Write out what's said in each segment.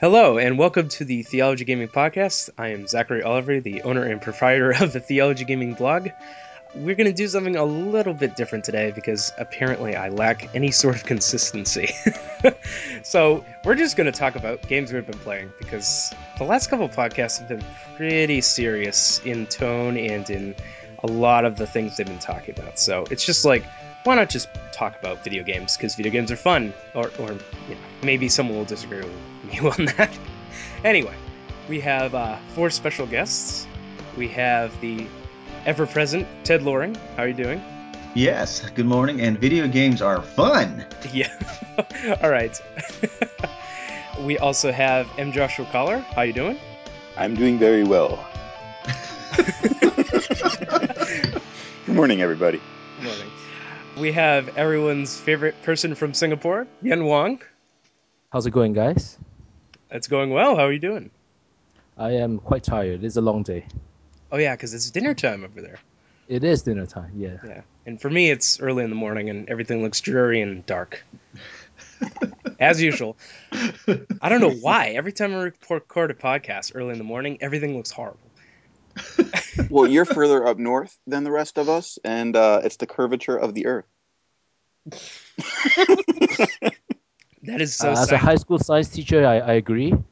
Hello, and welcome to the Theology Gaming Podcast. I am Zachary Oliver, the owner and proprietor of the Theology Gaming blog. We're going to do something a little bit different today because apparently I lack any sort of consistency. so, we're just going to talk about games we've been playing because the last couple podcasts have been pretty serious in tone and in a lot of the things they've been talking about. So, it's just like, why not just talk about video games? Because video games are fun. Or, or you know, maybe someone will disagree with me on that. anyway, we have uh, four special guests. We have the ever present Ted Loring. How are you doing? Yes, good morning. And video games are fun. Yeah. All right. we also have M. Joshua Cauller. How are you doing? I'm doing very well. Good morning, everybody. We have everyone's favorite person from Singapore, Yen Wong. How's it going, guys? It's going well. How are you doing? I am quite tired. It's a long day. Oh yeah, because it's dinner time over there. It is dinner time, yeah. Yeah, and for me, it's early in the morning, and everything looks dreary and dark, as usual. I don't know why. Every time I record a podcast early in the morning, everything looks horrible. Well, you're further up north than the rest of us, and uh, it's the curvature of the Earth. That is so. Uh, as a high school science teacher, I, I agree.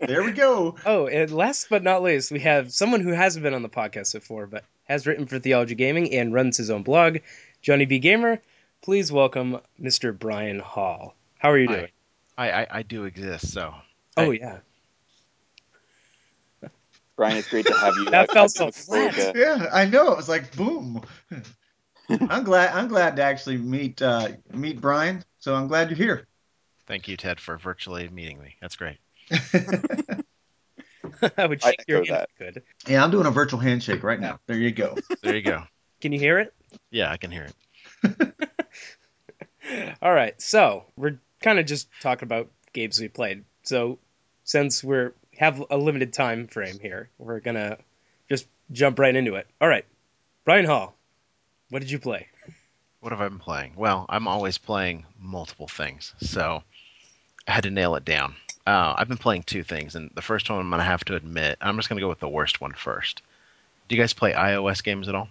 There we go. Oh, and last but not least, we have someone who hasn't been on the podcast before, but has written for Theology Gaming and runs his own blog, Johnny B Gamer. Please welcome Mr. Brian Hall. How are you doing? I, I, I do exist, so Oh I- yeah. Brian, it's great to have you. That I- felt so look forward flat. Yeah, I know. It was like boom. I'm glad. I'm glad to actually meet uh, meet Brian. So I'm glad you're here. thank you, Ted, for virtually meeting me. That's great. I would I shake your hand if you yeah, I'm doing a virtual handshake right now. There you go. There you go. Can you hear it? Yeah, I can hear it. All right, so we're kind of just talking about games we played. So since we're have a limited time frame here, we're gonna just jump right into it. All right, Brian Hall, what did you play? What have I been playing? Well, I'm always playing multiple things, so I had to nail it down. Uh, I've been playing two things, and the first one I'm going to have to admit, I'm just going to go with the worst one first. Do you guys play iOS games at all?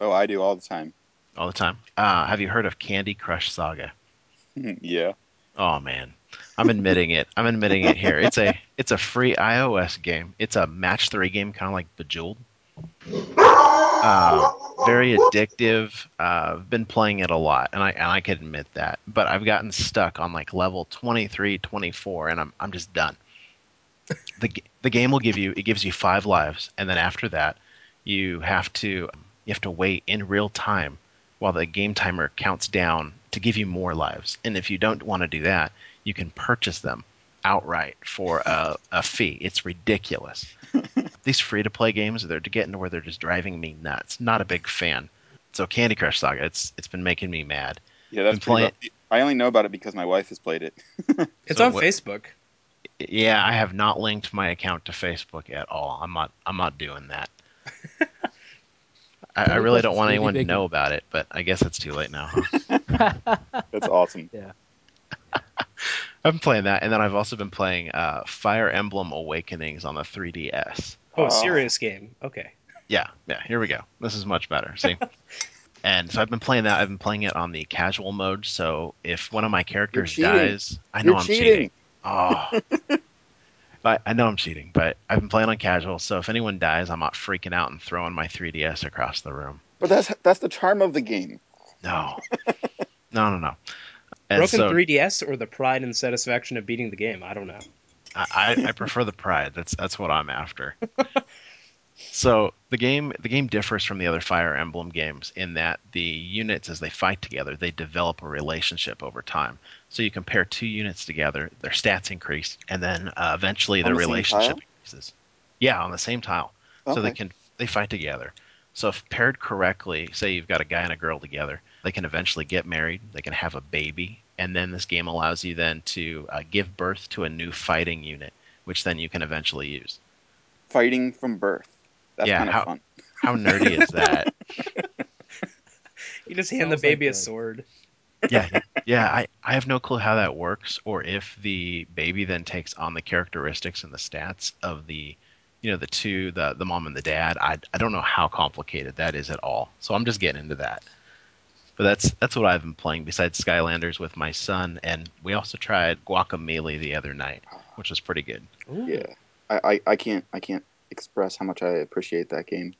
Oh, I do all the time. All the time? Uh, have you heard of Candy Crush Saga? yeah. Oh man, I'm admitting it. I'm admitting it here. It's a it's a free iOS game. It's a match three game, kind of like Bejeweled. Uh, very addictive. Uh, I've been playing it a lot, and I and I can admit that. But I've gotten stuck on like level 23, 24, and I'm I'm just done. the The game will give you it gives you five lives, and then after that, you have to you have to wait in real time while the game timer counts down to give you more lives. And if you don't want to do that, you can purchase them outright for a, a fee. It's ridiculous. These free to play games, they're getting to where they're just driving me nuts. Not a big fan. So Candy Crush Saga, it's it's been making me mad. Yeah, that's Been pretty playing- I only know about it because my wife has played it. It's So on what- Facebook. Yeah, I have not linked my account to Facebook at all. I'm not I'm not doing that. I, I really don't want anyone to know about it, but I guess it's too late now. Huh? That's awesome. I've been playing that, and then I've also been playing uh, Fire Emblem Awakenings on the 3DS. Oh, Oh. serious game. Okay. Yeah, yeah, here we go. This is much better. See? and so I've been playing that. I've been playing it on the casual mode, so if one of my characters dies, I know You're I'm cheating. cheating. Oh. I, I know I'm cheating, but I've been playing on casual, so if anyone dies, I'm not freaking out and throwing my 3DS across the room. But that's that's the charm of the game. No. no, no, no. And Broken so 3DS or the pride and satisfaction of beating the game? I don't know. I, I I prefer the pride. That's that's what I'm after. so the game the game differs from the other Fire Emblem games in that the units as they fight together they develop a relationship over time. So you compare two units together, their stats increase, and then uh, eventually On their the relationship increases. Yeah, on the same tile. okay. So they can they fight together. So if paired correctly, say you've got a guy and a girl together, they can eventually get married. They can have a baby, and then this game allows you then to uh, give birth to a new fighting unit, which then you can eventually use. Fighting from birth. That's Yeah, kind of how- fun. How nerdy is that? You just hand the baby like a a- sword. yeah, yeah. I, I have no clue how that works, or if the baby then takes on the characteristics and the stats of the, you know, the two, the the mom and the dad. I I don't know how complicated that is at all. So I'm just getting into that. But that's that's what I've been playing besides Skylanders with my son, and we also tried Guacamelee the other night, which was pretty good. Ooh. Yeah, I, I, I can't I can't express how much I appreciate that game.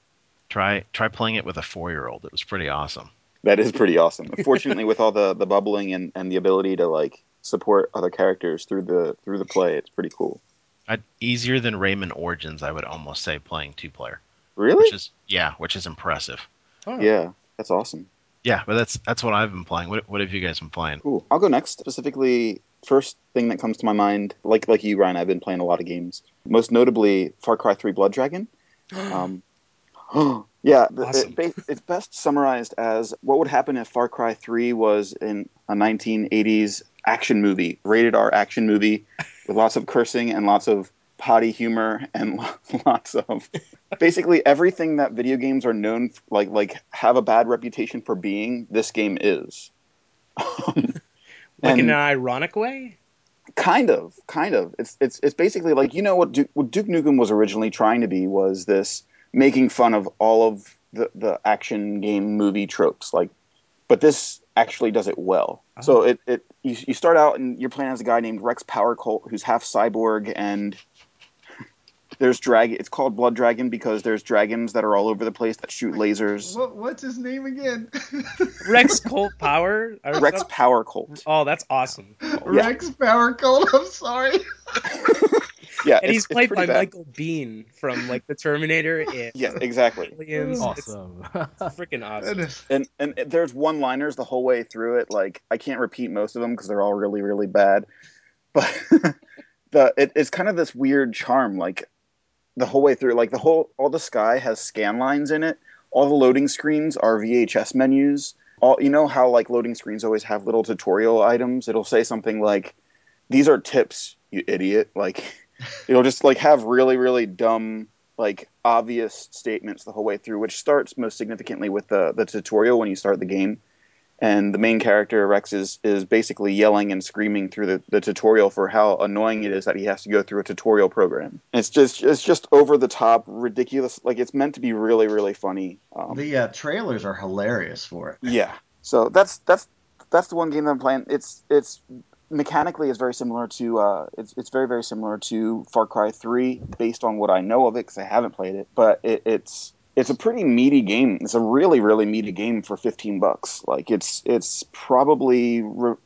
Try try playing it with a four year old. It was pretty awesome. That is pretty awesome. Fortunately, with all the, the bubbling and, and the ability to like support other characters through the through the play, it's pretty cool. I'd, easier than Rayman Origins, I would almost say playing two player, Really? which is yeah, which is impressive. Oh. Yeah, that's awesome. Yeah, but that's that's what I've been playing. What what have you guys been playing? Cool. I'll go next. Specifically, first thing that comes to my mind, like like you, Ryan, I've been playing a lot of games. Most notably, Far Cry 3 Blood Dragon. Um, yeah, Awesome. it, ba- it's best summarized as what would happen if Far Cry 3 was in a 1980s action movie, rated R action movie, with lots of cursing and lots of potty humor and lots of basically everything that video games are known f- like like have a bad reputation for being. This game is. Um, like in an ironic way. kind of kind of it's it's it's basically like you know what Duke, what Duke Nukem was originally trying to be was this making fun of all of the the action game movie tropes like but this actually does it well Oh. so it, it you, you start out and you're playing as a guy named Rex Power Colt who's half cyborg and there's dragon. it's called Blood Dragon because there's dragons that are all over the place that shoot lasers What, what's his name again? Rex Colt Power. Rex something? Power Colt Oh, that's awesome. Rex Power Colt. I'm sorry. yeah And it's- he's played pretty by bad. Michael Biehn from like the Terminator and yeah exactly Aliens. Awesome. Freaking awesome. Goodness. and and there's one liners the whole way through it like i can't repeat most of them because they're all really really bad but the it, it's kind of this weird charm like the whole way through like the whole all the sky has scan lines in it. All the loading screens are vhs menus. All you know how like loading screens always have little tutorial items? It'll say something like these are tips you idiot. Like it'll just like have really really dumb like obvious statements the whole way through which starts most significantly with the the tutorial when you start the game and the main character rex is is basically yelling and screaming through the, the tutorial for how annoying it is that he has to go through a tutorial program it's just it's just over the top ridiculous like it's meant to be really really funny um, The uh, trailers are hilarious for it. yeah. So that's that's that's the one game that I'm playing. It's it's mechanically is very similar to uh, it's it's very very similar to Far Cry 3 based on what I know of it because I haven't played it. But it, it's it's a pretty meaty game. It's a really really meaty game for 15 bucks. Like it's it's probably re-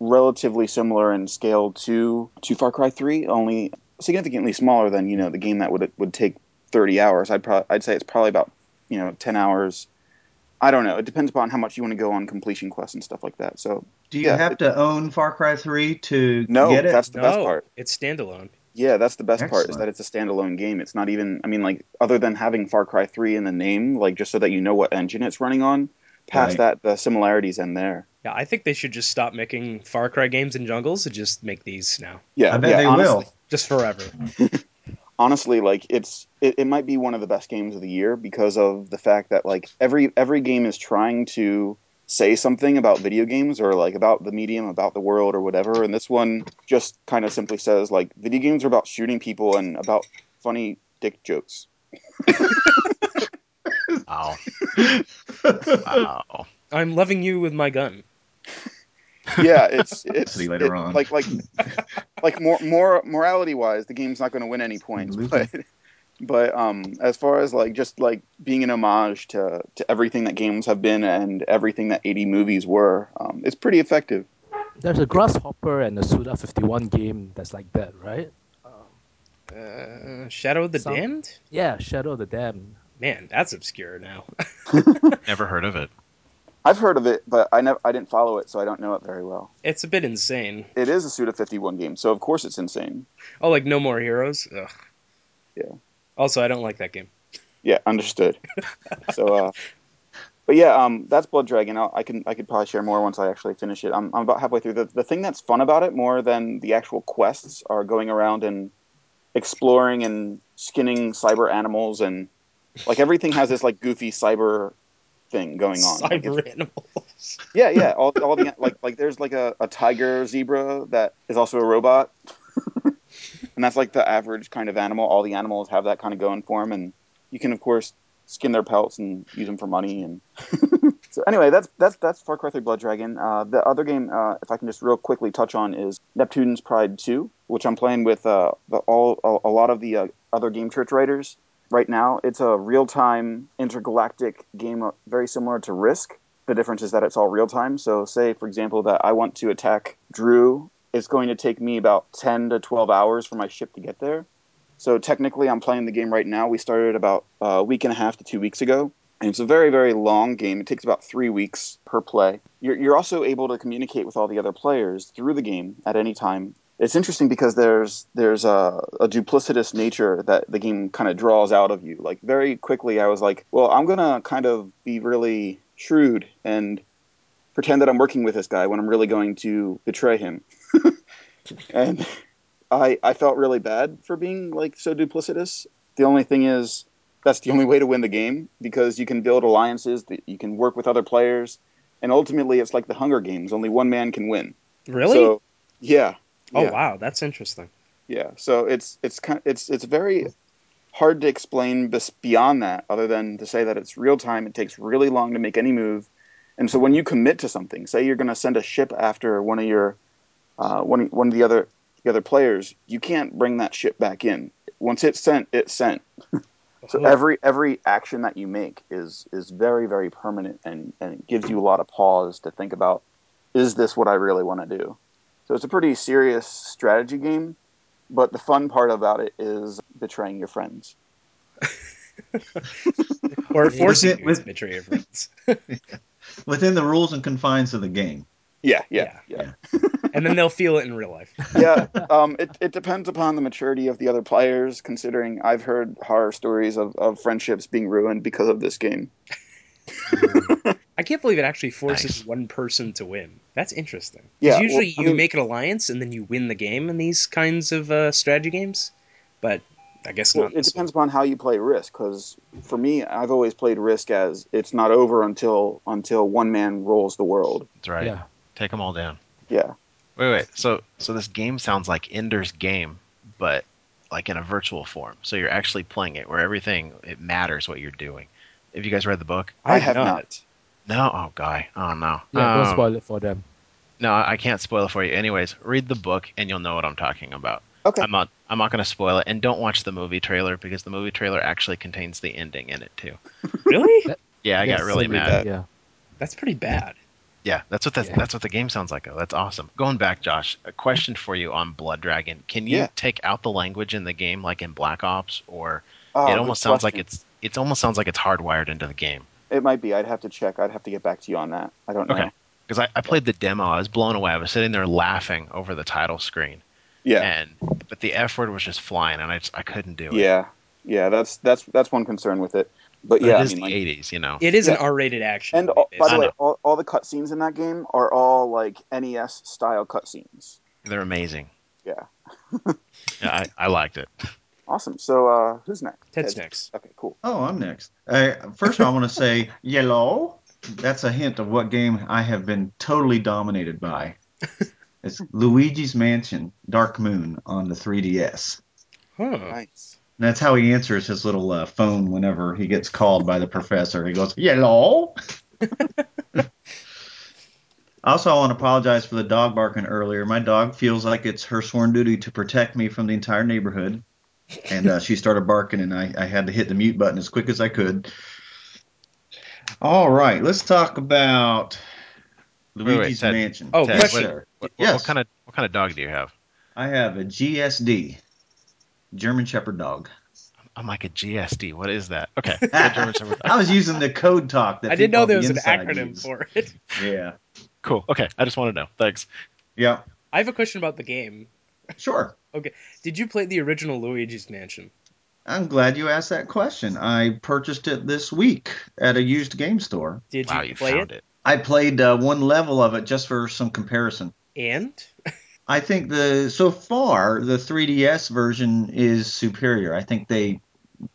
relatively similar in scale to to Far Cry 3, only significantly smaller than you know the game that would would take 30 hours. I'd pro- I'd say it's probably about you know 10 hours I don't know. It depends upon how much you want to go on completion quests and stuff like that. So Do you Yeah, have it- to own Far Cry 3 to no, get it? No, that's the best part. it's standalone. Yeah, that's the best part is that it's a standalone game. It's not even. I mean, like other than having Far Cry Three in the name, like just so that you know what engine it's running on. Past Right. that, the similarities end there. Yeah, I think they should just stop making Far Cry games in jungles and just make these now, Yeah, I bet yeah, they honestly, will. just forever. honestly like it's it, it might be one of the best games of the year because of the fact that like every every game is trying to say something about video games or like about the medium about the world or whatever and this one just kind of simply says like video games are about shooting people and about funny dick jokes Wow. Wow. I'm loving you with my gun. yeah it's it's See later it- on. like like like more more morality wise the game's not going to win any points but but um as far as like just like being an homage to to everything that games have been and everything that 80 movies were um, it's pretty effective There's a Grasshopper and a Suda 51 game that's like that, right? Uh, Shadow of the Some- Damned? Yeah, Shadow of the Damned. Man, that's obscure now. Never heard of it. I've heard of it, but I never I didn't follow it, so I don't know it very well. it's a bit insane. It is a Suda 51 game, so of course it's insane. Oh, like No More Heroes? Ugh. Yeah. Also, I don't like that game. Yeah, understood. so, uh, but yeah, um, that's Blood Dragon. I'll, I can I could probably share more once I actually finish it. I'm, I'm about halfway through. The the thing that's fun about it more than the actual quests are going around and exploring and skinning cyber animals and like everything has this like goofy cyber thing going on. Like, Cyber animals. yeah, yeah. All, all the like like there's like a, a tiger zebra that is also a robot, and that's like the average kind of animal. All the animals have that kind of going for them, and you can of course skin their pelts and use them for money. And so anyway, that's that's that's Far Cry 3 Blood Dragon. Uh, the other game, uh, if I can just real quickly touch on, is Neptune's Pride 2, which I'm playing with uh, the, all a, a lot of the uh, other Game Church writers right now. It's a real time intergalactic game, uh, very similar to Risk. The difference is that it's all real time. So, say, for example, that I want to attack Drew, it's going to take me about 10 to 12 hours for my ship to get there. So, technically, I'm playing the game right now. We started about a week and a half to two weeks ago. And it's a very, very long game. It takes about three weeks per play. You're, you're also able to communicate with all the other players through the game at any time. It's interesting because there's there's a, a duplicitous nature that the game kind of draws out of you. Like very quickly, I was like, well, I'm gonna kind of be really shrewd and pretend that I'm working with this guy when I'm really going to betray him. and I I felt really bad for being like so duplicitous. The only thing is that's the only way to win the game because you can build alliances, that you can work with other players, and ultimately it's like the Hunger Games. Only one man can win. Really? So, yeah. oh yeah. wow, that's interesting. Yeah, so it's it's kind it's it's very hard to explain bes- beyond that, other than to say that it's real time. It takes really long to make any move, and so when you commit to something, say you're going to send a ship after one of your uh, one one of the other the other players, you can't bring that ship back in. Once it's sent, it's sent. So Oh, every every action that you make is is very very permanent and and it gives you a lot of pause to think about is this what I really want to do. So it's a pretty serious strategy game, but the fun part about it is betraying your friends. or forcing With- you with- to betray your friends. Within the rules and confines of the game. Yeah, yeah, yeah. And then they'll feel it in real life. Yeah, um, it, it depends upon the maturity of the other players, considering I've heard horror stories of, of friendships being ruined because of this game. I can't believe it actually forces Nice. one person to win. That's interesting. Yeah, well, usually I you mean- make an alliance and then you win the game in these kinds of uh, strategy games, but I guess Well, not. it this depends upon how you play Risk, because for me, I've always played Risk as it's not over until until one man rules the world. That's right. Yeah. Take them all down. Yeah, Wait, wait. So, so this game sounds like Ender's Game, but like in a virtual form. So you're actually playing it, where everything it matters what you're doing. Have you guys read the book? one. I have not. No. Oh, guy. Oh no. Yeah, don't Um, spoil it for them. No, I can't spoil it for you. Anyways, read the book and you'll know what I'm talking about. Okay. I'm not. I'm not going to spoil it, and don't watch the movie trailer because the movie trailer actually contains the ending in it too. Really? Yeah, I Yeah, got really so mad. Yeah. That's pretty bad. Yeah, that's what that's, Yeah. that's what the game sounds like. Oh, that's awesome. Going back, Josh, a question for you on Blood Dragon. Can you Yeah. take out the language in the game like in Black Ops, or Oh, it almost sounds like it's it's almost sounds like it's hardwired into the game. It might be. I'd have to check. I'd have to get back to you on that. I don't know. Okay. Because I, I played the demo, I was blown away. I was sitting there laughing over the title screen, Yeah. and but the F word was just flying, and I just I couldn't do it. Yeah. Yeah. That's that's that's one concern with it. But But yeah, it is I mean, the like, '80s, you know. It is an R-rated action. and all, by the know. way, all, all the cutscenes in that game are all like NES style cutscenes. They're amazing. Yeah. Yeah, I, I liked it. Awesome. So uh, who's next? Ted's Ted. next. Okay. Cool. Oh, I'm next. Uh, first, I want to say yellow. That's a hint of what game I have been totally dominated by. It's Luigi's Mansion Dark Moon on the 3DS. Huh. Nice. And that's how he answers his little uh, phone whenever he gets called by the professor. He goes, "Yellow." also, I want to apologize for the dog barking earlier. My dog feels like it's her sworn duty to protect me from the entire neighborhood, and uh, she started barking, and I, I had to hit the mute button as quick as I could. All right, let's talk about Wait, wait, Luigi's Ted. Mansion. Oh, Ted, question. what, what, what- Yes. what kind of what kind of dog do you have? I have a GSD, German Shepherd dog. I'm like a GSD. What is that? Okay. The German Shepherd I was using the code talk that I didn't know there on was the an acronym use. for it. Yeah. Cool. Okay. I just want to know. Thanks. Yeah. I have a question about the game. Sure. Okay. Did you play the original Luigi's Mansion? I'm glad you asked that question. I purchased it this week at a used game store. Did wow, you you play found it? it. I played uh, one level of it just for some comparison. And I think the so far the 3DS version is superior. I think they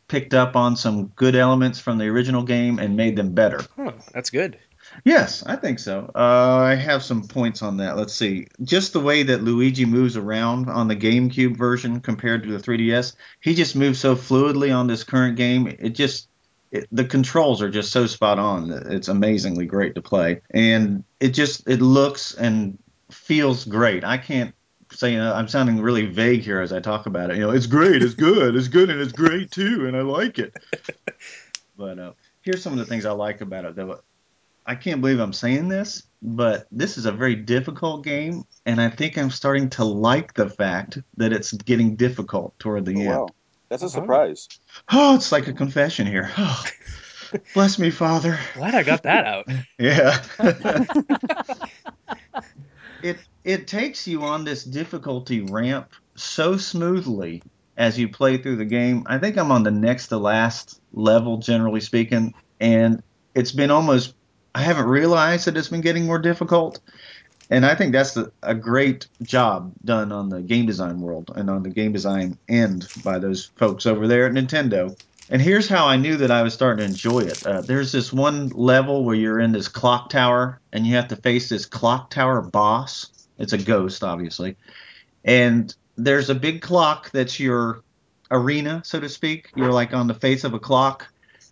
picked up on some good elements from the original game and made them better. Huh, that's good. Yes, I think so. Uh, I have some points on that. Let's see. Just the way that Luigi moves around on the GameCube version compared to the 3DS, he just moves so fluidly on this current game. It just it, the controls are just so spot on. It's amazingly great to play, and it just it looks and feels great. I can't say uh, I'm sounding really vague here as I talk about it. You know, it's great, it's good, it's good, and it's great too, and I like it. but uh, here's some of the things I like about it. Though I can't believe I'm saying this, but this is a very difficult game, and I think I'm starting to like the fact that it's getting difficult toward the Oh, end. wow. That's a surprise. Oh, it's like a confession here. Oh, bless me, Father. Glad I got that out. Yeah. It it takes you on this difficulty ramp so smoothly as you play through the game. I think I'm on the next to last level, generally speaking, and it's been almost. I haven't realized that it's been getting more difficult, and I think that's a, a great job done on the game design world and on the game design end by those folks over there at Nintendo. And here's how I knew that I was starting to enjoy it. Uh, there's this one level where you're in this clock tower and you have to face this clock tower boss. It's a ghost, obviously. And there's a big clock that's your arena, so to speak. You're like on the face of a clock.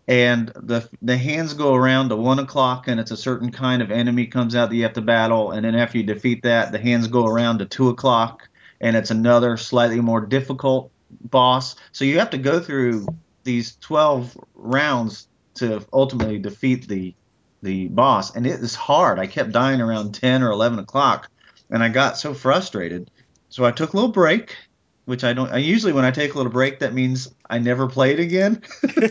And the the hands go around to one o'clock, and it's a certain kind of enemy comes out that you have to battle. And then after you defeat that, the hands go around to two o'clock, and it's another slightly more difficult boss. So you have to go through these 12 rounds to ultimately defeat the the boss. And it is hard. I kept dying around 10 or 11 o'clock and i got so frustrated. So i took a little break which i don't i usually when i take a little break that means i never play it again.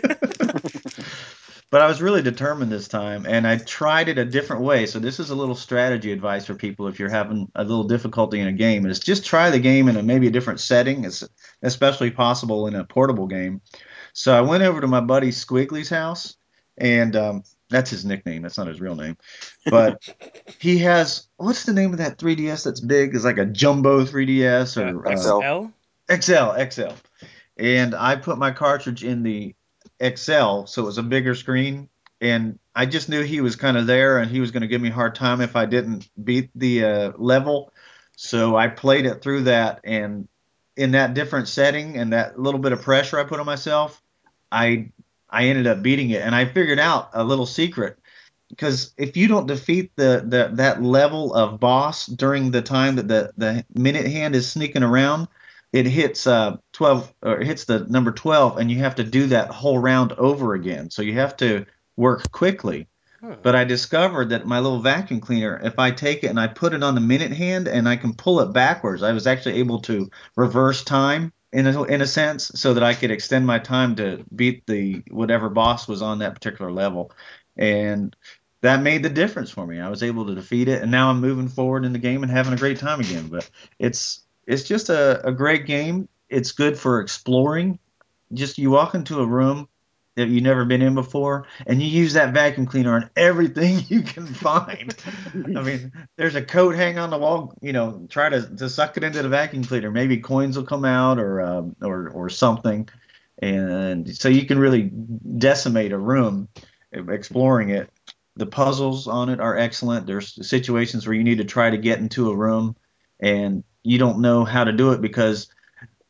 But i was really determined this time and i tried it a different way. So this is a little strategy advice for people if you're having a little difficulty in a game is just try the game in a maybe a different setting it's especially possible in a portable game so I went over to my buddy Squiggly's house, and um, that's his nickname. That's not his real name, but he has what's the name of that 3DS that's big? It's like a jumbo 3DS or Uh, XL. XL? XL. And I put my cartridge in the XL, so it was a bigger screen. And I just knew he was kind of there, and he was going to give me a hard time if I didn't beat the uh, level. So I played it through that, and in that different setting and that little bit of pressure I put on myself, I I ended up beating it, and I figured out a little secret because if you don't defeat the, the that level of boss during the time that the the minute hand is sneaking around, it hits uh 12 or it hits the number 12, and you have to do that whole round over again. So you have to work quickly. Huh. But I discovered that my little vacuum cleaner, if I take it and I put it on the minute hand and I can pull it backwards, I was actually able to reverse time in a, in a sense so that I could extend my time to beat the whatever boss was on that particular level. And that made the difference for me. I was able to defeat it, and now I'm moving forward in the game and having a great time again. But it's it's just a, a great game. It's good for exploring. Just you walk into a room that you've never been in before, and you use that vacuum cleaner on everything you can find. I mean, there's a coat hang on the wall. You know, try to, to suck it into the vacuum cleaner. Maybe coins will come out, or um, or or something, and so you can really decimate a room exploring it. The puzzles on it are excellent. There's situations where you need to try to get into a room, and you don't know how to do it because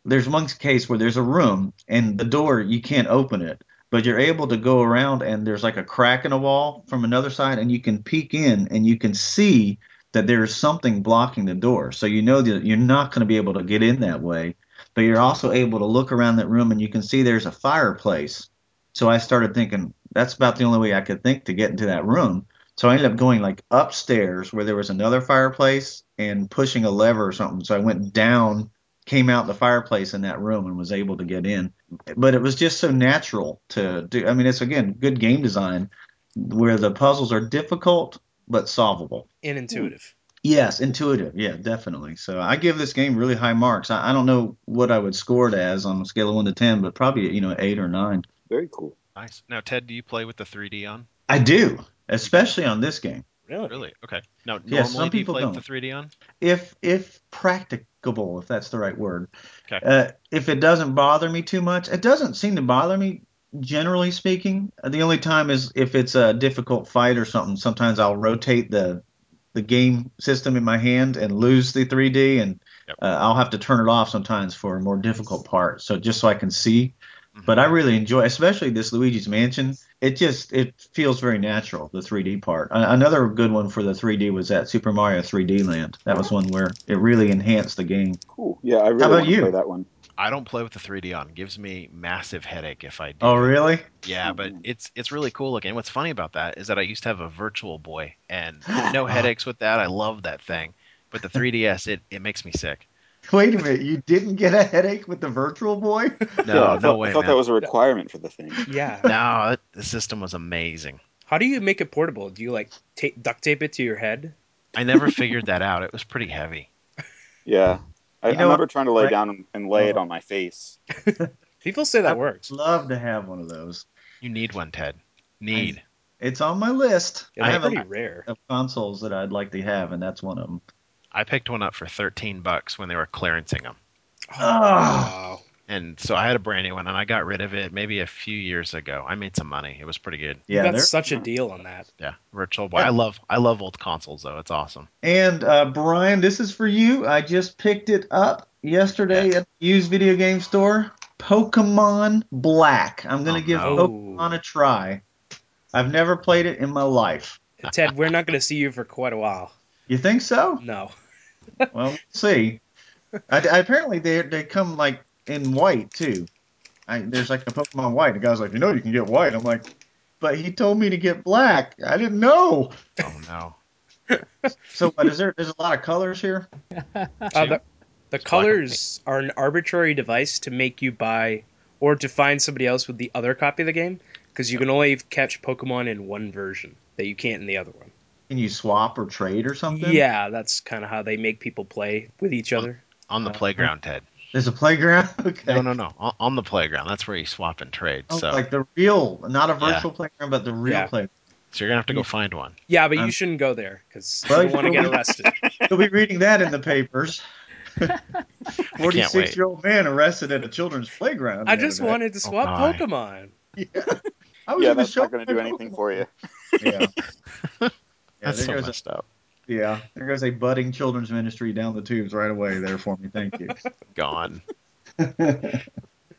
there's one case where there's a room and the door you can't open it but you're able to go around and there's like a crack in a wall from another side and you can peek in and you can see that there's something blocking the door. So you know that you're not going to be able to get in that way but you're also able to look around that room and you can see there's a fireplace. So i started thinking that's about the only way i could think to get into that room. So i ended up going like upstairs where there was another fireplace and pushing a lever or something. So i went down came out the fireplace in that room and was able to get in. But it was just so natural to do. I mean, it's again good game design where the puzzles are difficult but solvable. And intuitive. Yes, intuitive. Yeah, definitely. So I give this game really high marks. I, I don't know what I would score it as on a scale of one to ten, but probably you know eight or nine. Very cool. Nice. Now, Ted, do you play with the 3D on? I do, especially on this game. Really? Really? Okay. Now, normally Yes, some do you people play don't. with the 3D on? if if practicable, if that's the right word. Okay. Uh, if it doesn't bother me too much, it doesn't seem to bother me generally speaking. The only time is if it's a difficult fight or something. Sometimes I'll rotate the the game system in my hand and lose the 3D, and Yep. uh, I'll have to turn it off sometimes for a more difficult part. So just so I can see. But I really enjoy, especially this Luigi's Mansion. It just it feels very natural, the 3D part. Another good one for the 3D was that Super Mario 3D Land. That was one where it really enhanced the game. Cool. Yeah, I really about you? play that one. I don't play with the 3D on. It gives me massive headache if I do. Oh, really? Yeah, but it's it's really cool looking. What's funny about that is that I used to have a Virtual Boy, and no headaches with that. I love that thing. But the 3DS, it, it makes me sick. Wait a minute, you didn't get a headache with the Virtual Boy? No, Yeah, I no thought, way, I thought man. that was a requirement for the thing. Yeah. No, the system was amazing. How do you make it portable? Do you like ta- duct tape it to your head? I never figured that out. It was pretty heavy. Yeah. I, You I remember trying to lay right- down and, and lay it Oh. on my face. People say that I'd works. Love to have one of those. You need one, Ted. Need. It's on my list. Yeah, I have a pretty lot rare. of consoles that I'd like to have, and that's one of them. I picked one up for 13 bucks when they were clearancing them. Wow. And so I had a brand new one, and I got rid of it maybe a few years ago. I made some money. It was pretty good. Yeah, got they're- such a deal on that. Yeah, Virtual Boy. I love I love old consoles though. It's awesome. And uh, Brian, this is for you. I just picked it up yesterday at the used video game store. Pokemon Black. I'm gonna Oh, give no. Pokemon a try. I've never played it in my life. Ted, we're not going to see you for quite a while. You think so? No. well, we'll see. I, I- apparently they they come like in white too. I, there's like a Pokemon White. The guy's like, you know, you can get white. I'm like, but he told me to get black. I didn't know. Oh no. So what is there? There's a lot of colors here. Uh, the, the colors are an arbitrary device to make you buy or to find somebody else with the other copy of the game because you can only catch Pokemon in one version that you can't in the other one. Can you swap or trade or something? Yeah, that's kind of how they make people play with each other. On the Uh, playground, Ted. There's a playground. Okay. No, no, no. On, on the playground. That's where you swap and trade. Oh, So, like the real, not a Yeah. virtual playground, but the real Yeah. playground. so you're gonna have to go find one. Yeah, but you Um, shouldn't go there because Well, you don't want to get arrested. You'll be reading that in the papers. Forty-six-year-old man arrested at a children's playground. I just wanted to swap my. Pokemon. I was Yeah, that's not going to do with anything for you. Yeah. Yeah, That's there so goes a, messed up. yeah, there goes a budding children's ministry down the tubes right away there for me. Thank you. Gone.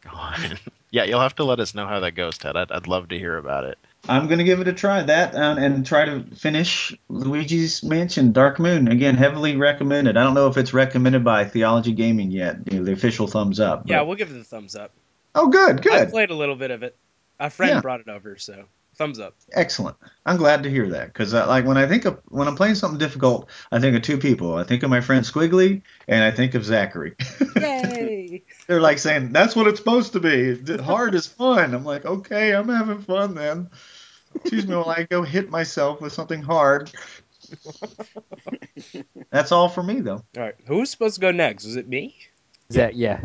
Gone. yeah, you'll have to let us know how that goes, Ted. I'd, I'd love to hear about it. I'm gonna give it a try. That um, and try to finish Luigi's Mansion Dark Moon again. Heavily recommended. I don't know if it's recommended by Theology Gaming yet. You know, the official thumbs up. Yeah, we'll give it a thumbs up. oh, good, good. I good, played a little bit of it. A friend Yeah. brought it over, so thumbs up. excellent. I'm glad to hear that because uh, like when I think of when I'm playing something difficult, I think of two people. I think of my friend Squiggly and I think of Zachary. Yay! They're like saying that's what it's supposed to be. Hard is fun. I'm like, okay, I'm having fun then. Excuse me while I go hit myself with something hard. That's all for me though. All right, who's supposed to go next? Was it me? Zach, yeah.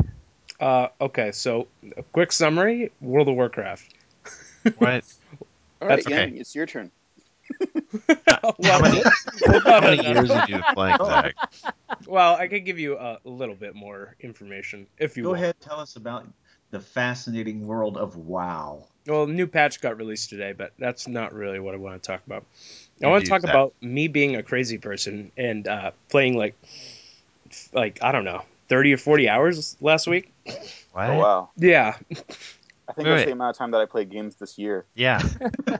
Uh, okay, so a quick summary: World of Warcraft. What? All right, That's yeah, okay. it's your turn. How many, how many years have you been playing, Zach? Well, I could give you a little bit more information if you Go want. ahead, tell us about the fascinating world of WoW. Well, a new patch got released today, but that's not really what I want to talk about. I want to talk that. about me being a crazy person and uh, playing like, like I don't know, thirty or forty hours last week. What? Oh wow! Yeah, I think Wait, that's the amount of time that I played games this year. Yeah.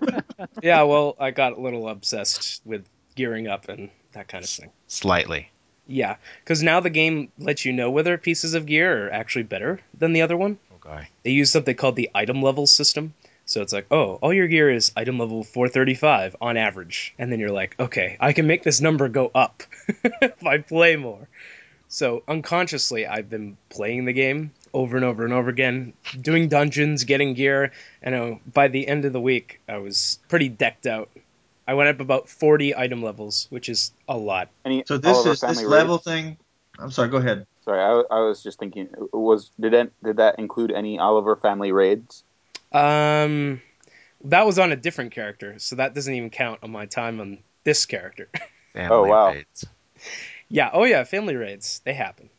yeah. Well, I got a little obsessed with gearing up and that kind of thing. Slightly. Yeah, because now the game lets you know whether pieces of gear are actually better than the other one. Oh, okay. They use something called the item level system. So it's like, oh, all your gear is item level 435 on average. And then you're like, okay, I can make this number go up if I play more. So unconsciously, I've been playing the game over and over and over again, doing dungeons, getting gear. And uh, by the end of the week, I was pretty decked out. I went up about 40 item levels, which is a lot. Any So this is this Family level thing. I'm sorry. Go ahead. Sorry, I, I was just thinking. Was did that did that include any Oliver family raids? Um, that was on a different character, so that doesn't even count on my time on this character. Family Oh, wow. raids. yeah, oh yeah, family raids they happen.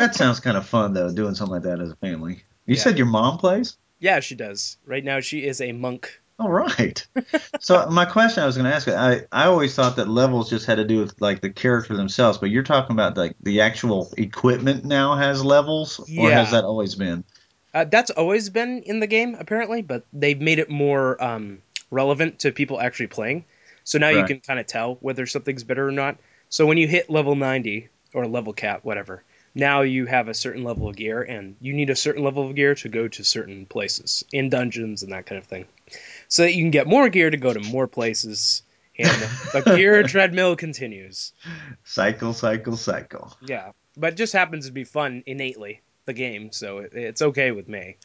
That sounds kind of fun though, doing something like that as a family. You Yeah. said your mom plays? Yeah, she does. Right now, she is a monk. All right. so my question I was going to ask, I I always thought that levels just had to do with like the character themselves, but you're talking about like the actual equipment now has levels, or has that always been? Uh, that's always been in the game, apparently, but they've made it more um, relevant to people actually playing. So now you can kind of tell whether something's better or not. So when you hit level 90 or level cap, whatever, now you have a certain level of gear, and you need a certain level of gear to go to certain places in dungeons and that kind of thing. So that you can get more gear to go to more places, and the gear treadmill continues. Cycle, cycle, cycle. Yeah, but it just happens to be fun innately the game, so it, it's okay with me.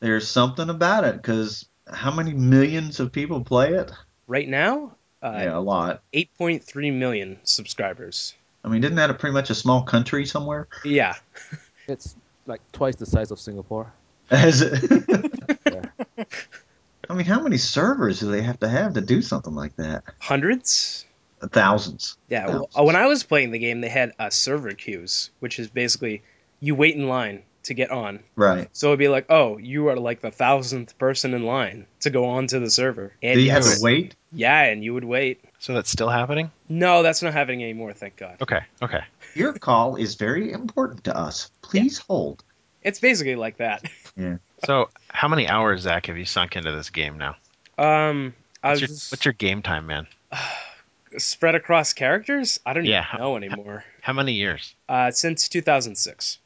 There's something about it because how many millions of people play it? Right now, uh, yeah, a lot. 8.3 million subscribers. I mean, isn't that a pretty much a small country somewhere? Yeah, It's like twice the size of Singapore. Is it? Yeah. I mean, how many servers do they have to have to do something like that? hundreds. Thousands. Yeah, well, when I was playing the game, they had uh, server queues, which is basically you wait in line to get on. Right. So it'd be like, oh, you are like the thousandth person in line to go on to the server. And Do you have to wait? yeah, and you would wait. So that's still happening? No, that's not happening anymore, thank God. Okay, okay. Your call is very important to us. Please hold. It's basically like that. Yeah. so how many hours, Zach, have you sunk into this game now? Um, I What's was your, what's your game time, man? spread across characters. I don't Yeah. even know anymore. How many years? Uh, since 2006.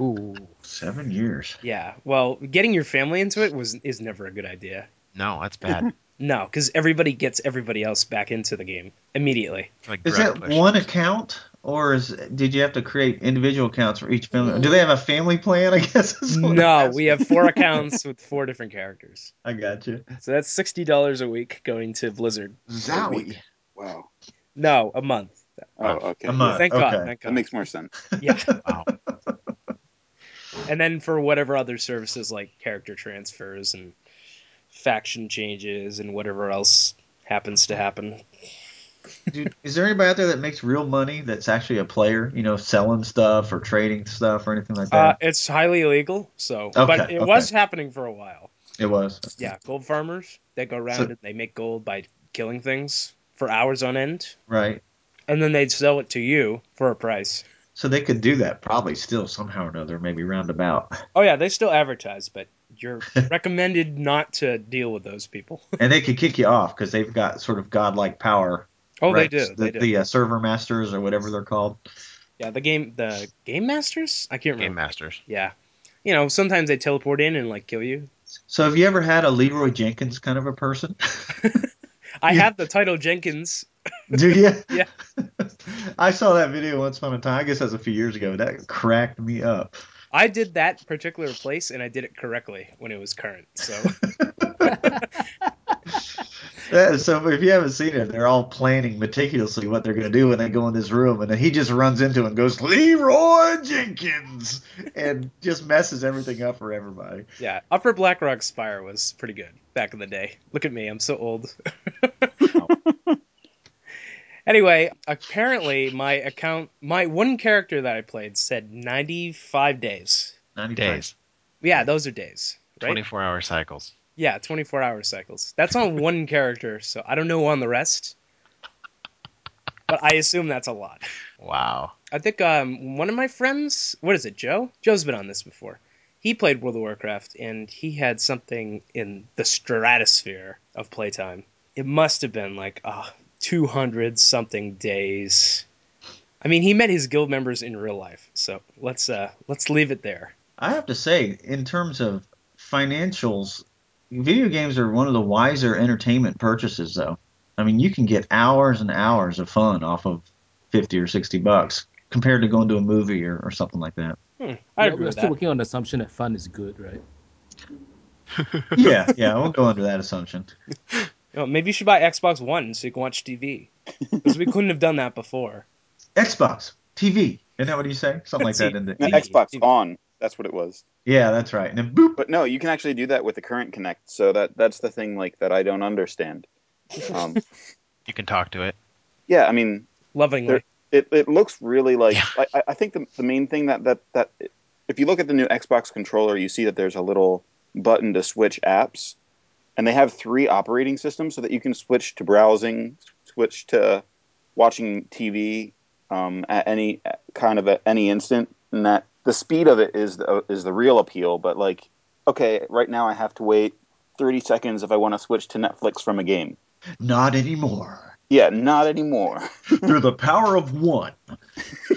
Ooh. Seven years. Yeah. Well, getting your family into it was is never a good idea. No, that's bad. No, because everybody gets everybody else back into the game immediately. like Is that push. one account, or is did you have to create individual accounts for each family? Do they have a family plan? I guess. is No, we have four accounts with four different characters. I got you. So that's sixty dollars a week going to Blizzard. Zowie. Wow. No, a month. Oh, oh, okay. A month. Thank God. okay. Thank That makes more sense. Yeah. Wow. and then for whatever other services like character transfers and faction changes and whatever else happens to happen. Dude, is there anybody out there that makes real money that's actually a player? You know, selling stuff or trading stuff or anything like Uh, that? it's highly illegal, so Okay, but it okay. was happening for a while. it was. Yeah, gold farmers they go around So- and they make gold by killing things for hours on end, Right. and then they'd sell it to you for a price. So they could do that probably still somehow or another, maybe roundabout. Oh yeah, they still advertise, but you're recommended not to deal with those people. and they could kick you off because they've got sort of godlike power. Oh, right? they do. The, They do. the uh, server masters or whatever they're called. Yeah, the game, the game masters. I can't Game remember. Masters. Yeah, you know, sometimes they teleport in and like kill you. So have you ever had a Leroy Jenkins kind of a person? I Yeah. have the title Jenkins. Do you? Yeah. I saw that video once upon a time. I guess that was a few years ago. That cracked me up. I did that particular place, and I did it correctly when it was current. So Yeah, so if you haven't seen it, they're all planning meticulously what they're going to do when they go in this room, and then he just runs into it and goes Leroy Jenkins, and just messes everything up for everybody. yeah, Upper Blackrock Spire was pretty good back in the day. Look at me, I'm so old. Oh. Anyway, apparently my account, my one character that I played said 95 days. 90 Days. Yeah, those are days, right? 24 hour cycles. Yeah, 24 hour cycles. That's on one character, so I don't know on the rest. But I assume that's a lot. Wow. I think um, one of my friends, what is it, Joe? Joe's been on this before. He played World of Warcraft, and he had something in the stratosphere of playtime. It must have been like uh, 200 something days. I mean, he met his guild members in real life, so let's uh, let's leave it there. I have to say, in terms of financials, video games are one of the wiser entertainment purchases, though. I mean, you can get hours and hours of fun off of 50 or 60 bucks compared to going to a movie or, or something like that. Hmm, I Yeah, agree we're still that. working on the assumption that fun is good, right? Yeah, yeah, we'll go under that assumption. You know, maybe you should buy Xbox One so you can watch TV, because we couldn't have done that before. Xbox, TV. Isn't that what you say? Something like that. In No, the, TV. Xbox on. That's what it was. yeah, that's right. And then boop. But no, you can actually do that with the current Kinect. So that that's the thing like that I don't understand. Um, You can talk to it. yeah, I mean, Lovingly. It, it looks really like Yeah. I, I- I think the, the main thing that, that that if you look at the new Xbox controller, you see that there's a little button to switch apps, and they have three operating systems so that you can switch to browsing, switch to watching TV um, at any kind of at any instant, and that the speed of it is the, is the real appeal. But like, okay, right now I have to wait 30 seconds if I want to switch to Netflix from a game. Not anymore. Yeah, not anymore. Through the power of one.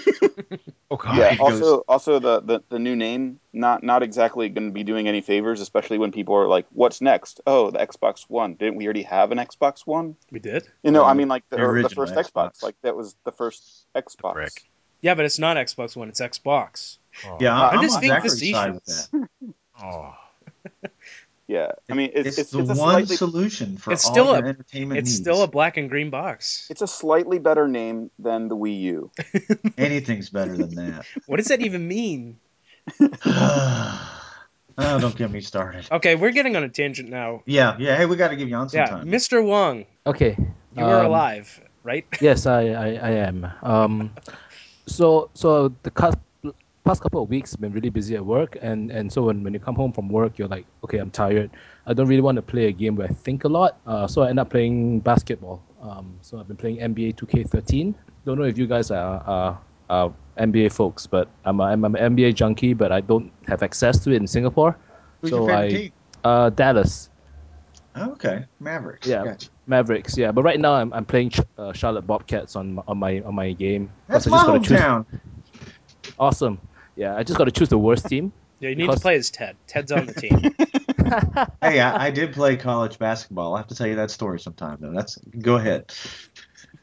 Oh god. yeah. it goes- Also, also the, the the new name not not exactly going to be doing any favors, especially when people are like, "What's next?" Oh, the Xbox One. Didn't we already have an Xbox One? We did. You know, I Um, mean, like the, the the first Xbox. Xbox. Like that was the first Xbox. brick. Yeah, but it's not Xbox One. It's Xbox. Oh. Yeah, I'm I'm, just on being Zachary's side with facetious. that. Oh. Yeah, I mean, it's It's, it's, the it's a one slightly solution for It's all still your a- entertainment It's needs. still a black and green box. it's a slightly better name than the Wii U. Anything's better than that. What does that even mean? oh, don't get me started. Okay, we're getting on a tangent now. Yeah, yeah. Hey, we got to give you on some Yeah, time. Mr. Wong, Okay. you are um, alive, right? Yes, I, I, I am. Um, so so the cus- past couple of weeks been really busy at work, and, and so when, when you come home from work, you're like, okay, I'm tired. I don't really want to play a game where I think a lot. Uh, so I end up playing basketball. Um, so I've been playing NBA 2K13. Don't know if you guys are, are, are NBA folks, but I'm, a, I'm an NBA junkie, but I don't have access to it in Singapore. Who's so your I- team? Uh, Dallas. Okay, Mavericks. Yeah. Gotcha. Mavericks, yeah, but right now I'm, I'm playing Ch- uh, Charlotte Bobcats on my, on my on my game. That's my hometown. Awesome. Yeah, I just got to choose the worst team. Yeah, you need Because- to play as Ted. Ted's on the team. hey, I, I did play college basketball. I have to tell you that story sometime, though. That's go ahead.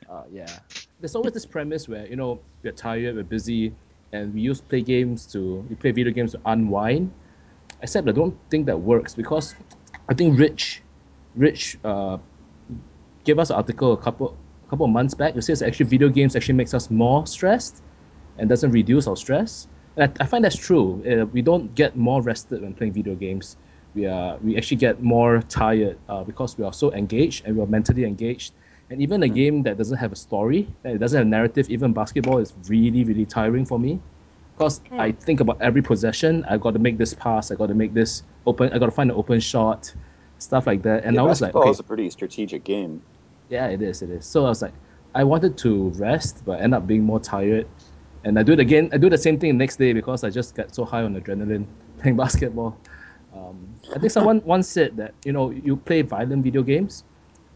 Uh, yeah. There's always this premise where you know we're tired, we're busy, and we use play games to we play video games to unwind. Except I don't think that works because I think Rich, Rich, uh, gave us an article a couple a couple of months back. It says actually video games actually makes us more stressed, and doesn't reduce our stress. I, I find that's true. Uh, we don't get more rested when playing video games. We are we actually get more tired uh, because we are so engaged and we are mentally engaged. And even a game that doesn't have a story, that it doesn't have a narrative, even basketball is really really tiring for me. Because I think about every possession. I got to make this pass. I got to make this open. I got to find an open shot, stuff like that. And yeah, I was like, basketball okay, is a pretty strategic game. yeah, it is. It is. So I was like, I wanted to rest, but end up being more tired. And I do it again. I do the same thing the next day because I just get so high on adrenaline playing basketball. Um, I think someone once said that you know you play violent video games,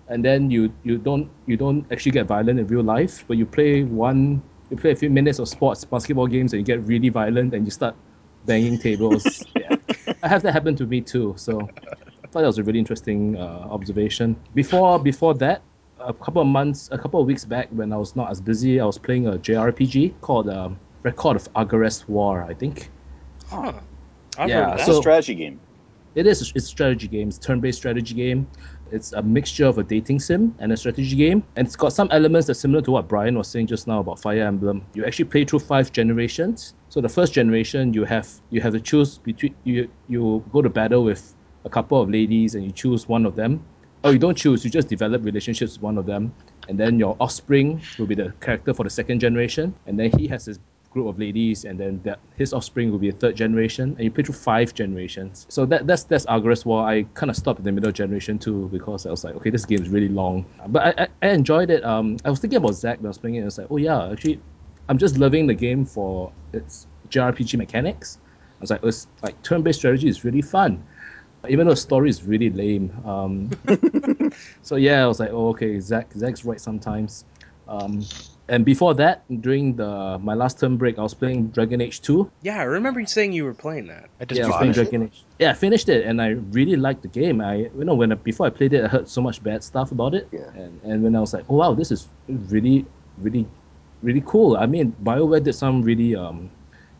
and then you you don't you don't actually get violent in real life, but you play one you play a few minutes of sports basketball games and you get really violent and you start banging tables. yeah, I have that happen to me too. So I thought that was a really interesting uh, observation. Before before that, a couple of months, a couple of weeks back, when I was not as busy, I was playing a JRPG called um, Record of Agarest War. I think Huh. I've Yeah, heard of It's a So- strategy game. it is. It's a strategy game. It's a turn-based strategy game. It's a mixture of a dating sim and a strategy game, and it's got some elements that's similar to what Brian was saying just now about Fire Emblem. You actually play through five generations. So the first generation, you have you have to choose between you you go to battle with a couple of ladies and you choose one of them. Oh, you don't choose. You just develop relationships with one of them, and then your offspring will be the character for the second generation, and then he has his group of ladies, and then that his offspring will be a third generation, and you play through five generations. So that that's that's Agarest War. I kind of stopped in the middle generation two because I was like, okay, this game is really long, but I, I, I enjoyed it. Um, I was thinking about Zach when I was playing it. and I was like, oh yeah, actually, I'm just loving the game for its JRPG mechanics. I was like, it's like turn-based strategy is really fun, even though the story is really lame. Um, so yeah, I was like, oh okay, Zach Zach's right sometimes. Um, and before that, during the my last term break, I was playing Dragon Age 2. Yeah, I remember you saying you were playing that. I just yeah, I was playing it. Dragon Age. Yeah, I finished it, and I really liked the game. I you know when I, before I played it, I heard so much bad stuff about it. Yeah. And and when I was like, oh wow, this is really really really cool. I mean, Bioware did some really um,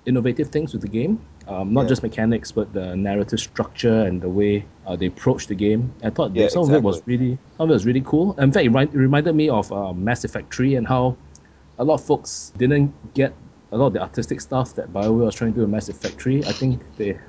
innovative things with the game. Um, not Yeah. just mechanics, but the narrative structure and the way uh, they approached the game. I thought Yeah, some of it was really, some of it was really cool. In fact, it, it reminded me of uh, Mass Effect 3 and how a lot of folks didn't get a lot of the artistic stuff that BioWare was trying to do in Mass Effect 3. I think they,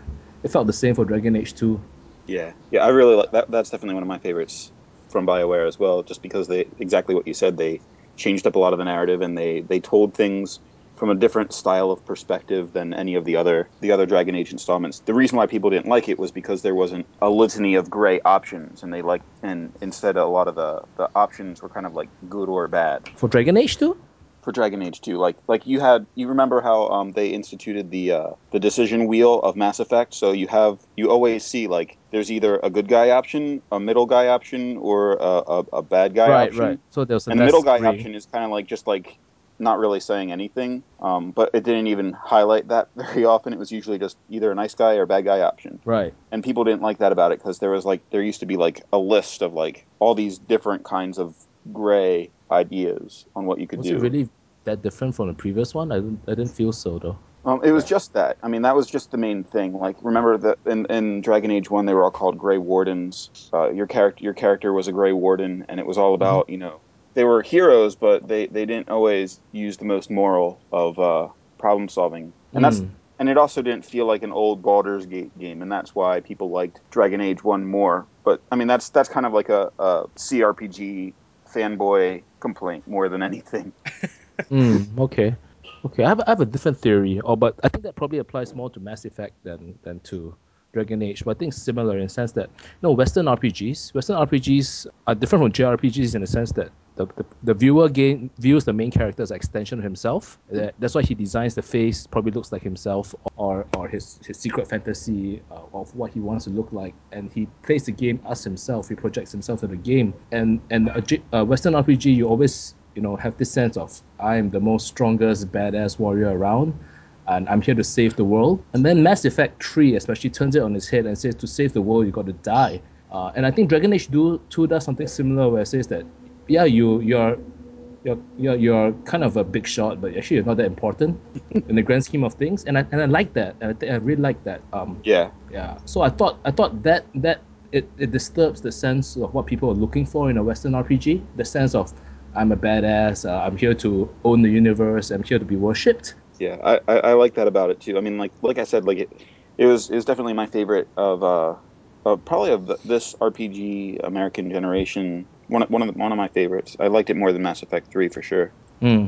it felt the same for Dragon Age 2. Yeah, yeah, I really like that. That's definitely one of my favorites from Bioware as well, just because they exactly what you said. They changed up a lot of the narrative and they they told things from a different style of perspective than any of the other the other Dragon Age installments. The reason why people didn't like it was because there wasn't a litany of gray options, and they like and instead a lot of the the options were kind of like good or bad For Dragon Age 2? for Dragon Age 2. Like like you had you remember how um, they instituted the uh, the decision wheel of Mass Effect. So you have you always see like there's either a good guy option, a middle guy option, or a, a, a bad guy right, option. right. Right. So there was a And the middle guy gray. option is kind of like just like not really saying anything. Um, but it didn't even highlight that very often. It was usually just either a nice guy or a bad guy option Right. and people didn't like that about it because there was like there used to be like a list of like all these different kinds of gray ideas on what you could Was do. it really that different from the previous one? I didn't, I didn't feel so though. Um, it was just that. I mean, that was just the main thing. Like, remember that in, in Dragon Age One, they were all called Grey Wardens. Uh, your character, your character was a Grey Warden, and it was all about you know they were heroes, but they, they didn't always use the most moral of uh, problem solving, and that's Mm. and it also didn't feel like an old Baldur's Gate game, and that's why people liked Dragon Age One more. But I mean, that's that's kind of like a, a CRPG fanboy complaint more than anything. Mm, okay. Okay, I have, I have a different theory, or but I think that probably applies more to Mass Effect than than to Dragon Age. But I think it's similar in the sense that you know Western RPGs, Western RPGs are different from JRPGs in the sense that the, the, the viewer gain, views the main character as an extension of himself. That, that's why he designs the face, probably looks like himself, or or his, his secret fantasy uh, of what he wants to look like, and he plays the game as himself. He projects himself in the game, and and a, a Western RPG, you always you know have this sense of I am the most strongest badass warrior around, and I'm here to save the world. And then Mass Effect Three especially turns it on its head and says to save the world you got to die. Uh, and I think Dragon Age 2, 2 does something similar where it says that yeah you you're you're, you're, you're kind of a big shot, but actually you're not that important in the grand scheme of things. And I, and I like that. I, think I really like that. Um, Yeah, yeah. So I thought I thought that that it, it disturbs the sense of what people are looking for in a Western RPG. The sense of I'm a badass. Uh, I'm here to own the universe. I'm here to be worshipped. yeah, I, I, I like that about it too. I mean, like like I said, like it, it was it was definitely my favorite of uh, of probably of this RPG American generation. One of, one of the, one of my favorites. I liked it more than Mass Effect Three for sure. Hmm.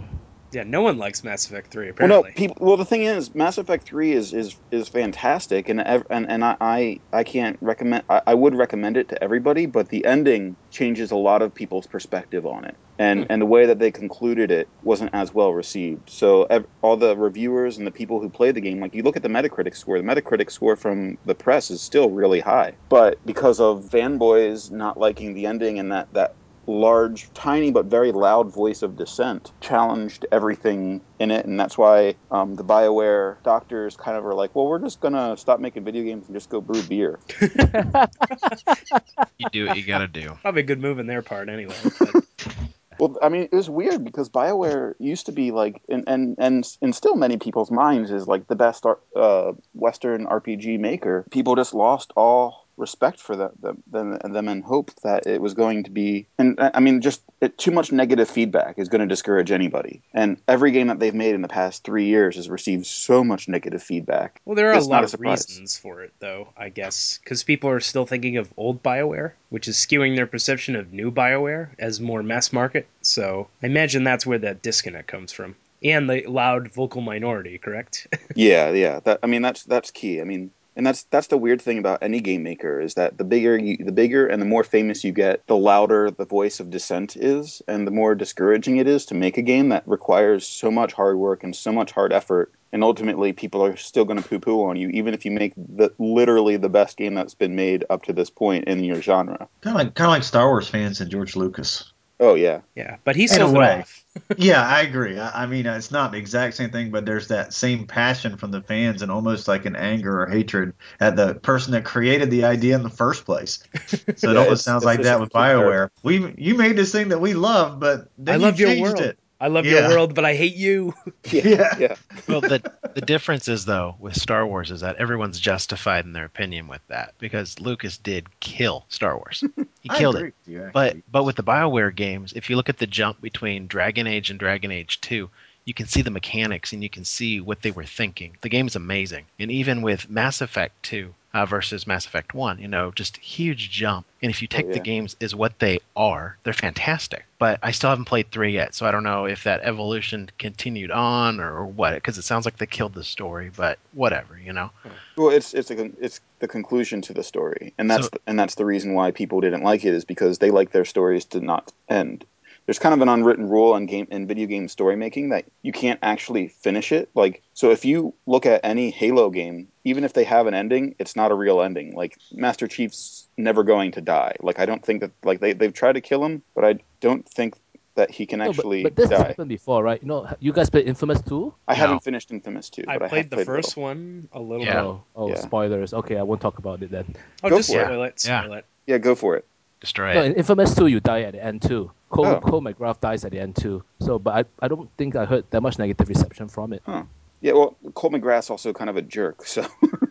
Yeah, no one likes Mass Effect 3, Apparently, Well, no, people. Well, the thing is, Mass Effect Three is is is fantastic, and ev- and and I I, I can't recommend. I, I would recommend it to everybody, but the ending changes a lot of people's perspective on it, and hmm. and the way that they concluded it wasn't as well received. So ev- all the reviewers and the people who played the game, like you look at the Metacritic score, the Metacritic score from the press is still really high, but because of fanboys not liking the ending and that that large, tiny but very loud voice of dissent challenged everything in it, and that's why um, the Bioware doctors kind of are like, "Well, we're just gonna stop making video games and just go brew beer." You do what you gotta do. Probably a good move in their part, anyway. Well, I mean, it was weird because Bioware used to be like, and and and, and still many people's minds is like the best uh, Western RPG maker. People just lost all respect for them, them, them, them and hope that it was going to be. And I I mean, just it, too much negative feedback is going to discourage anybody. And every game that they've made in the past three years has received so much negative feedback. well, there are It's a lot a of reasons for it, though, I guess. Because people are still thinking of old BioWare, which is skewing their perception of new BioWare as more mass market. So I imagine that's where that disconnect comes from. And the loud vocal minority, correct? Yeah, yeah. That I mean, that's that's key. I mean, and that's that's the weird thing about any game maker is that the bigger you, the bigger and the more famous you get, the louder the voice of dissent is, and the more discouraging it is to make a game that requires so much hard work and so much hard effort. And ultimately, people are still going to poo-poo on you, even if you make the literally the best game that's been made up to this point in your genre. Kind of like kind of like Star Wars fans and George Lucas. Oh yeah, yeah, but he's In a way. off. yeah, I agree. I, I mean, it's not the exact same thing, but there's that same passion from the fans and almost like an anger or hatred at the person that created the idea in the first place. So it Yeah, almost sounds like that with complete BioWare. We you made this thing that we love, but then I love you your changed world. it. I love Yeah. your world, but I hate you. Yeah. yeah. Well, the the difference is though with Star Wars is that everyone's justified in their opinion with that because Lucas did kill Star Wars. He I killed agree it. with you, But but with the BioWare games, if you look at the jump between Dragon Age and Dragon Age 2, you can see the mechanics and you can see what they were thinking. The game is amazing, and even with Mass Effect 2 uh, versus Mass Effect 1, you know, just huge jump. And if you take Oh, yeah. the games as what they are, they're fantastic. But I still haven't played 3 yet, so I don't know if that evolution continued on or, or what, because it sounds like they killed the story, but whatever, you know. Well, it's it's a, it's the conclusion to the story, and that's So- the, and that's the reason why people didn't like it is because they like their stories to not end. There's kind of an unwritten rule in game in video game story making that you can't actually finish it. Like, so if you look at any Halo game, even if they have an ending, it's not a real ending. Like Master Chief's never going to die. Like I don't think that like they they've tried to kill him, but I don't think that he can No, but, actually but this has die. happened before, right? You know, you guys played Infamous 2? I No. haven't finished Infamous 2, I but I played the played first little. one a little Yeah. bit. Oh, oh Yeah. spoilers. Okay, I won't talk about it then. Oh, Go just for it. spoil it. Yeah. Spoil it. Yeah, go for it. Destroy No, in Infamous 2, you die at the end too. Cole, Oh. Cole McGrath dies at the end too. So, but I, I don't think I heard that much negative reception from it. Yeah, well, Cole McGrath's also kind of a jerk, so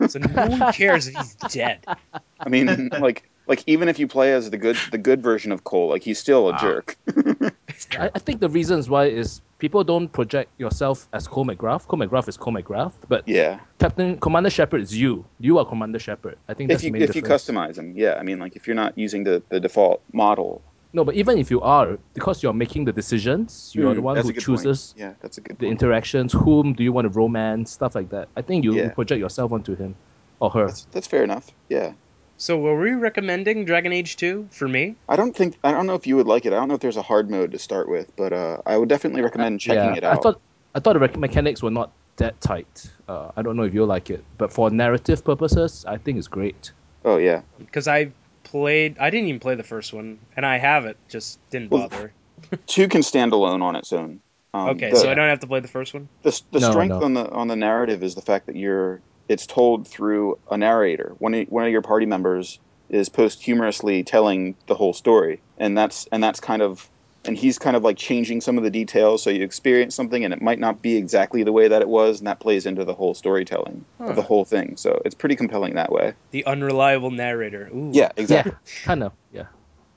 So no one cares if he's dead. I mean, like, like even if you play as the good, the good version of Cole, like he's still a Wow. jerk. I, I think the reasons why is people don't project yourself as Cole McGrath. Cole McGrath is Cole McGrath, but Yeah, Captain Commander Shepard is you. You are Commander Shepard. I think that's if you the main if you customize him, yeah. I mean, like if you're not using the, the default model, No, but even if you are, because you're making the decisions, you are the Hmm, one who a point. chooses Yeah, that's a good the point. interactions. Whom do you want to romance? Stuff like that. I think you Yeah. project yourself onto him or her. That's, that's fair enough. Yeah, So were we recommending Dragon Age 2 for me? I don't think I don't know if you would like it. I don't know if there's a hard mode to start with, but uh, I would definitely recommend checking yeah, it out. I thought I thought the mechanics were not that tight. Uh, I don't know if you'll like it, but for narrative purposes, I think it's great. oh yeah, Because I played. I didn't even play the first one, and I have it. Just didn't Well, bother. two can stand alone on its own. Um, Okay, the, so I don't have to play the first one. the, the No, strength no. on the on the narrative is the fact that you're it's told through a narrator. One of, one of your party members is posthumously telling the whole story, and that's and that's kind of and he's kind of like changing some of the details so you experience something and it might not be exactly the way that it was and that plays into the whole storytelling Huh. of the whole thing so it's pretty compelling that way The unreliable narrator. Ooh. yeah exactly Yeah, kind of. Yeah.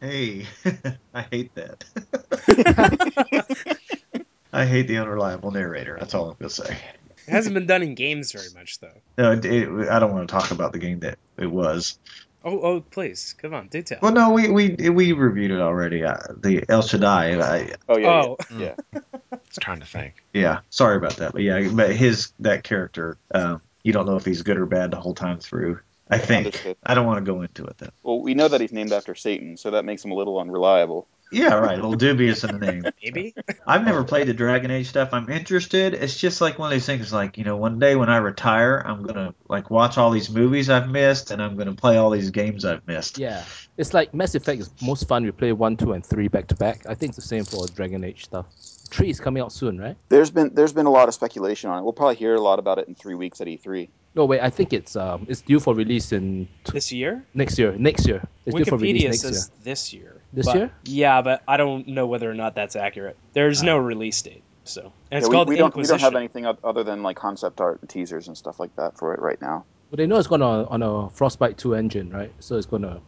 Hey, I hate that. I hate the unreliable narrator. That's all I'm gonna say. It hasn't been done in games very much, though. No, it, it, I don't want to talk about the game that it was. Oh, oh, please, come on, do tell. Well, no, we we we reviewed it already. Uh, the El Shaddai. I, oh yeah oh, yeah, yeah. I was trying to think. yeah, sorry about that, but yeah, but his that character, um, you don't know if he's good or bad the whole time through. I think. Understood. I don't want to go into it then. well we know that he's named after satan so that makes him a little unreliable Yeah, right. A little dubious in the name. maybe. I've never played the Dragon Age stuff. I'm interested. It's just like one of these things. Like you know, one day when I retire, I'm gonna like watch all these movies I've missed, and I'm gonna play all these games I've missed. Yeah. It's like Mass Effect is most fun. We play one, two, and three back to back. I think it's the same for Dragon Age stuff. Three is coming out soon, right? there's been there's been a lot of speculation on it we'll probably hear a lot about it in three weeks at E E3 No, wait. I think it's um it's due for release in t- This year? next year. Next year. It's due for release Wikipedia next says year. this year. This But- year? Yeah, but I don't know whether or not that's accurate. There's no release date, so and it's we, called we don't we don't have anything other than like concept art and teasers and stuff like that for it right now But they know it's gonna on a Frostbite two engine, right? So it's gonna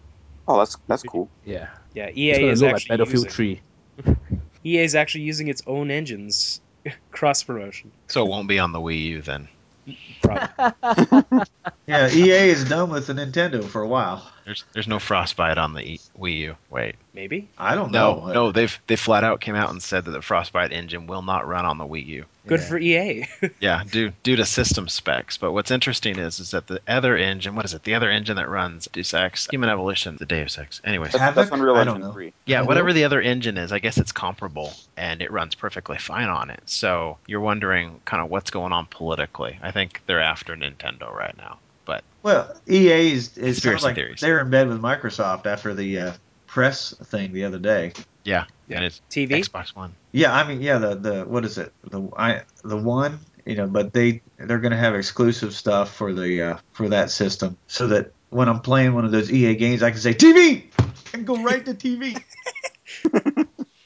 oh that's that's cool yeah. Yeah, It's EA gonna is look like Battlefield using, three. EA is actually using its own engines cross promotion. So it won't be on the Wii U then. Yeah, EA is done with the Nintendo for a while. There's there's no Frostbite on the e- Wii U. Wait. Maybe. I don't No, know. no, they've they flat out came out and said that the Frostbite engine will not run on the Wii U. Good Yeah. for EA. Yeah, due due to system specs. But what's interesting is is that the other engine, what is it? The other engine that runs Deus Ex, Human Evolution, the Deus Ex. Anyways, that's, Havok? that's Unreal I don't Engine know. 3 yeah, whatever the other engine is, I guess it's comparable and it runs perfectly fine on it. So you're wondering kind of what's going on politically. I think they're after Nintendo right now. But Well, EA is it sounds like theories. they're in bed with Microsoft after the uh, press thing the other day. yeah, Yeah. and it's TV. Xbox One. Yeah, I mean, yeah, the the what is it? The I the one, you know, but they they're going to have exclusive stuff for the uh, for that system, so that when I'm playing one of those EA games, I can say TV and go right to TV.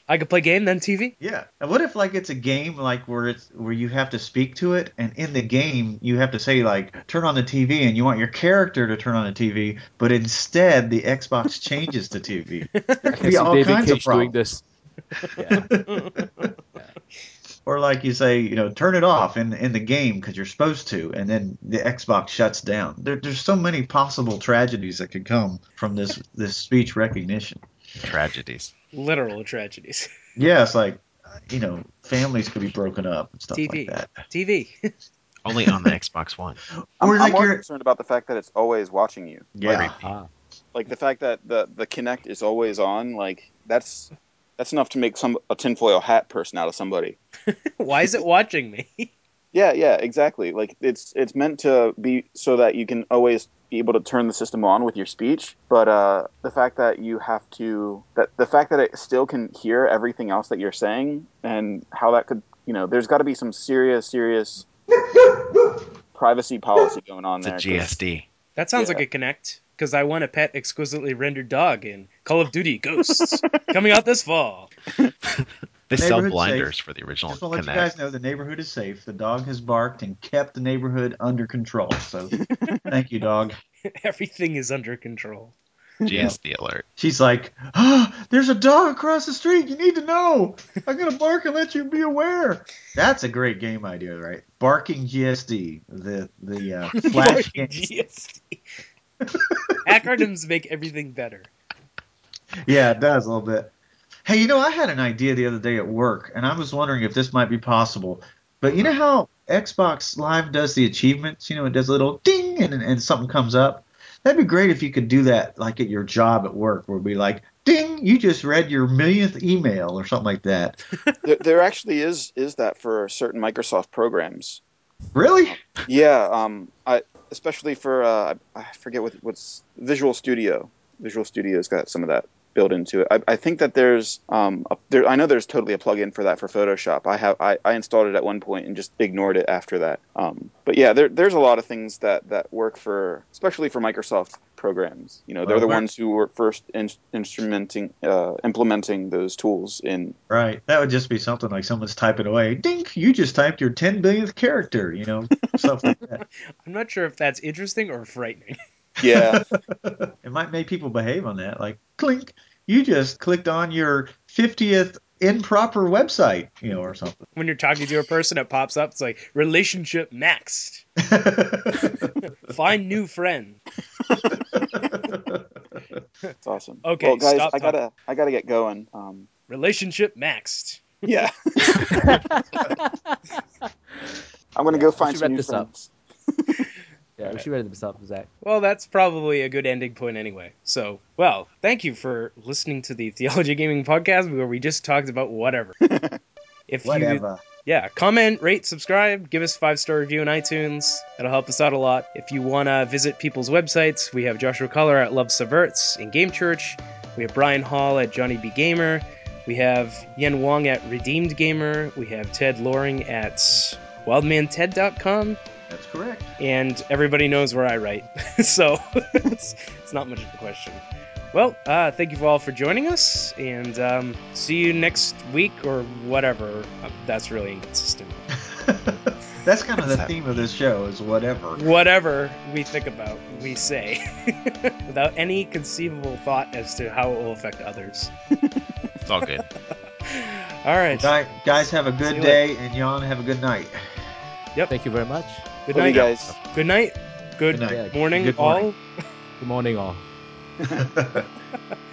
I could play game then TV. Yeah. And what if like it's a game like where it's where you have to speak to it, and in the game you have to say like turn on the TV, and you want your character to turn on the TV, but instead the Xbox changes to TV. I can be all David kinds of Cage doing problems. this. Yeah. Or like you say, you know, turn it off in in the game because you're supposed to, and then the Xbox shuts down. There, there's so many possible tragedies that could come from this this speech recognition. Tragedies. Literal tragedies. Yeah, it's like, you know, families could be broken up and stuff TV. like that. TV. Only on the Xbox One. I'm, Or I'm like more you're- concerned about the fact that it's always watching you. Yeah, Ah. Like the fact that the the Kinect is always on. Like that's that's enough to make some a tinfoil hat person out of somebody. Why is it watching me? Yeah, yeah, exactly. Like it's it's meant to be so that you can always be able to turn the system on with your speech, but uh, the fact that you have to that the fact that it still can hear everything else that you're saying and how that could you know there's got to be some serious serious privacy policy going on It's a GSD. That sounds Yeah. like a Kinect. Because I want a pet exquisitely rendered dog in Call of Duty Ghosts coming out this fall. They sell blinders safe. for the original just want to let Kinect. you guys know the neighborhood is safe. The dog has barked and kept the neighborhood under control. So, thank you, dog. Everything is under control. GSD alert. She's like, ah, there's a dog across the street. You need to know. I'm gonna bark and let you be aware. That's a great game idea, right? Barking GSD, the the uh, flash game. GSD. Acronyms make everything better. Yeah, it does a little bit. Hey, you know, I had an idea the other day at work, and I was wondering if this might be possible. But you know how Xbox Live does the achievements? You know, it does a little ding, and and something comes up. That'd be great if you could do that, like at your job at work, where it'd be like, ding, you just read your millionth email or something like that. there, there actually is is that for certain Microsoft programs. Really? Yeah, um, I especially for uh, I forget what what's Visual Studio. Visual Studio's got some of that built into it. I, I think that there's um, a, there, I know there's totally a plugin for that for Photoshop. I have I, I installed it at one point and just ignored it after that. Um, but yeah, there, there's a lot of things that that work for especially for Microsoft programs. You know, they're Well, the ones who were first in, instrumenting uh, implementing those tools in Right. That would just be something like someone's typing away. Dink, you just typed your 10 billionth character, you know, stuff like that. I'm not sure if that's interesting or frightening. Yeah. it might make people behave on that. Like, clink, you just clicked on your 50th improper website, you know, or something. When you're talking to a person, it pops up. It's like relationship next. Find new friend. It's awesome. Okay, well, guys, stop I gotta I gotta get going. Um, Relationship maxed. yeah. I'm gonna go find some new this up. Friends. Yeah, we should wrap this up, Zach. Well, that's probably a good ending point anyway. So, well, thank you for listening to the Theology Gaming Podcast where we just talked about whatever. If you Whatever. yeah, comment, rate, subscribe, give us a five star review on iTunes. That'll help us out a lot. If you want to visit people's websites, we have Joshua Cauller at Love Subverts in Game Church. We have Brian Hall at Johnny B Gamer. We have Yen Wong at Redeemed Gamer. We have Ted Loring at wildmanted.com. That's correct. And everybody knows where I write. so it's, it's not much of a question. Well, uh, thank you all for joining us, and um, see you next week or whatever. Uh, that's really inconsistent. That's kind of the theme of this show is whatever. Whatever we think about, we say, without any conceivable thought as to how it will affect others. It's all good. All right. Guy- Guys, have a good you day, and Jan, have a good night. Yep. Thank you very much. Good night, guys. Good night. Good, Good night. Yeah, morning, Good all. Good morning, all.